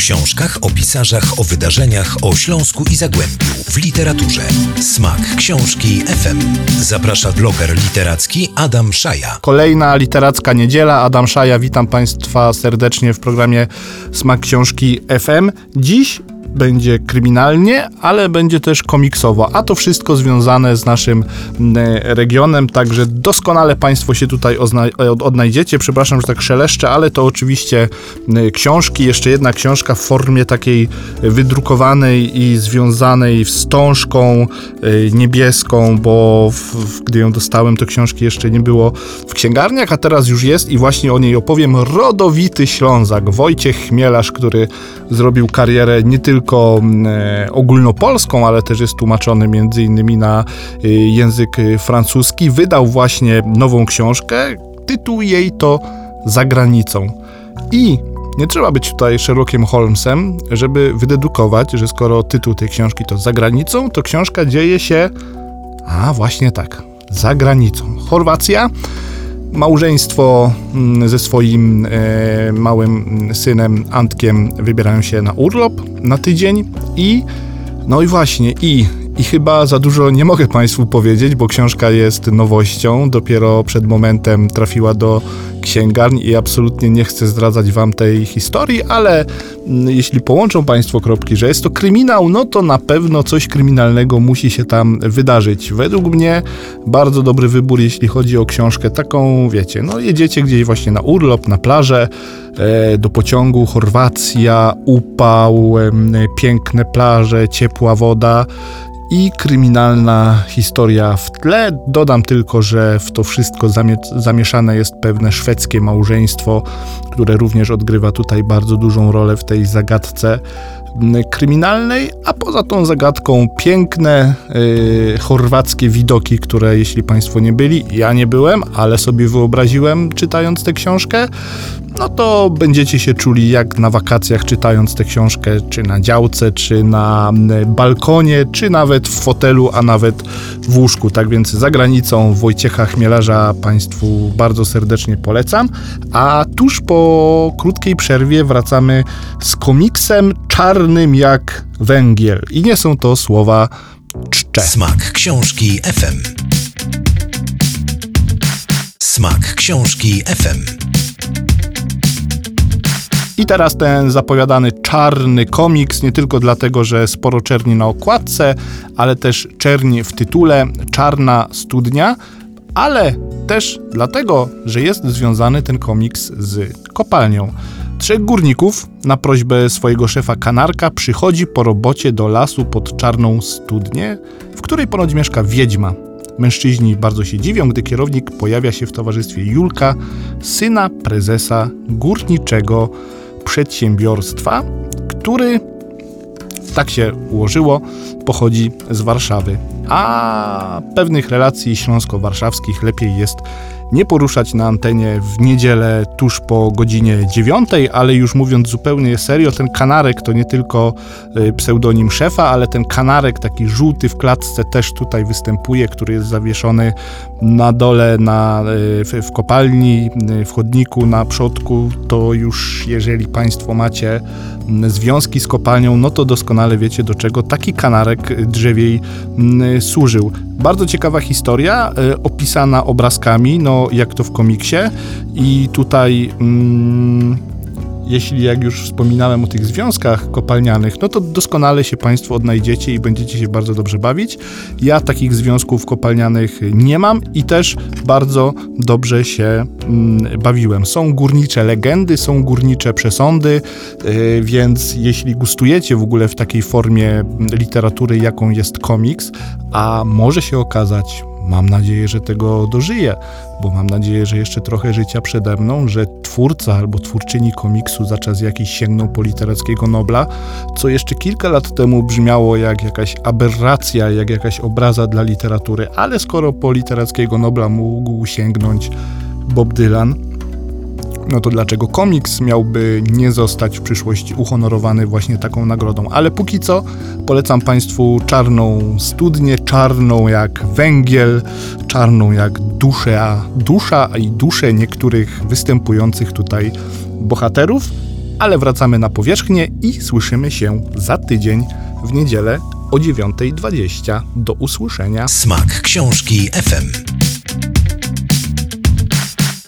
książkach, o pisarzach, o wydarzeniach, o Śląsku i Zagłębiu, w literaturze. Smak Książki FM. Zaprasza bloger literacki Adam Szaja. Kolejna literacka niedziela. Adam Szaja, witam Państwa serdecznie w programie Smak Książki FM. Dziś będzie kryminalnie, ale będzie też komiksowo, a to wszystko związane z naszym regionem, także doskonale Państwo się tutaj odnajdziecie. Przepraszam, że tak szeleszczę, ale to oczywiście książki, jeszcze jedna książka w formie takiej wydrukowanej i związanej wstążką niebieską, bo w, gdy ją dostałem, to książki jeszcze nie było w księgarniach, a teraz już jest i właśnie o niej opowiem. Rodowity Ślązak, Wojciech Chmielarz, który zrobił karierę nie tylko tylko mm, e, ogólnopolską, ale też jest tłumaczony między innymi na e, język francuski. Wydał właśnie nową książkę. Tytuł jej to Za granicą. I nie trzeba być tutaj Sherlockiem Holmesem, żeby wydedukować, że skoro tytuł tej książki to Za granicą, to książka dzieje się. A właśnie tak, za granicą. Chorwacja Małżeństwo mm, ze swoim e, małym synem Antkiem wybierają się na urlop na tydzień i no i właśnie i i chyba za dużo nie mogę Państwu powiedzieć, bo książka jest nowością. Dopiero przed momentem trafiła do księgarni i absolutnie nie chcę zdradzać Wam tej historii, ale mm, jeśli połączą Państwo kropki, że jest to kryminał, no to na pewno coś kryminalnego musi się tam wydarzyć. Według mnie bardzo dobry wybór, jeśli chodzi o książkę taką, wiecie, no jedziecie gdzieś właśnie na urlop, na plażę, e, do pociągu, Chorwacja, upał, piękne plaże, ciepła woda i kryminalna historia w tle. Dodam tylko, że w to wszystko zamieszane jest pewne szwedzkie małżeństwo, które również odgrywa tutaj bardzo dużą rolę w tej zagadce kryminalnej, a poza tą zagadką piękne yy, chorwackie widoki, które jeśli Państwo nie byli, ja nie byłem, ale sobie wyobraziłem czytając tę książkę, no to będziecie się czuli jak na wakacjach czytając tę książkę, czy na działce, czy na balkonie, czy nawet w fotelu, a nawet w łóżku. Tak więc za granicą Wojciecha Chmielarza Państwu bardzo serdecznie polecam. A tuż po krótkiej przerwie wracamy z komiksem czarnym jak węgiel. I nie są to słowa czcze. Smak książki FM. Smak książki FM. I teraz ten zapowiadany czarny komiks, nie tylko dlatego, że sporo czerni na okładce, ale też czerni w tytule, czarna studnia, ale też dlatego, że jest związany ten komiks z kopalnią. Trzech górników na prośbę swojego szefa Kanarka przychodzi po robocie do lasu pod czarną studnię, w której ponoć mieszka wiedźma. Mężczyźni bardzo się dziwią, gdy kierownik pojawia się w towarzystwie Julka, syna prezesa górniczego przedsiębiorstwa, który, tak się ułożyło, pochodzi z Warszawy. A pewnych relacji śląsko-warszawskich lepiej jest nie poruszać na antenie w niedzielę tuż po godzinie dziewiątej, ale już mówiąc zupełnie serio, ten kanarek to nie tylko y, pseudonim szefa, ale ten kanarek taki żółty w klatce też tutaj występuje, który jest zawieszony na dole na, y, w, w kopalni, y, w chodniku na przodku, to już jeżeli Państwo macie mm, związki z kopalnią, no to doskonale wiecie do czego taki kanarek drzewiej mm, służył. Bardzo ciekawa historia, opisana obrazkami, no jak to w komiksie. I tutaj mm, jeśli jak już wspominałem o tych związkach kopalnianych, no to doskonale się Państwo odnajdziecie i będziecie się bardzo dobrze bawić. Ja takich związków kopalnianych nie mam i też bardzo dobrze się mm, bawiłem. Są górnicze legendy, są górnicze przesądy, yy, więc jeśli gustujecie w ogóle w takiej formie literatury, jaką jest komiks, a może się okazać, Mam nadzieję, że tego dożyję, bo mam nadzieję, że jeszcze trochę życia przede mną, że twórca albo twórczyni komiksu za czas jakiś sięgną po literackiego Nobla, co jeszcze kilka lat temu brzmiało jak jakaś aberracja, jak jakaś obraza dla literatury, ale skoro po literackiego Nobla mógł sięgnąć Bob Dylan, no to dlaczego komiks miałby nie zostać w przyszłości uhonorowany właśnie taką nagrodą? Ale póki co polecam Państwu czarną studnię, czarną jak węgiel, czarną jak dusza, dusza i dusze niektórych występujących tutaj bohaterów. ale wracamy na powierzchnię i słyszymy się za tydzień w niedzielę o 9.20. Do usłyszenia. Smak książki FM.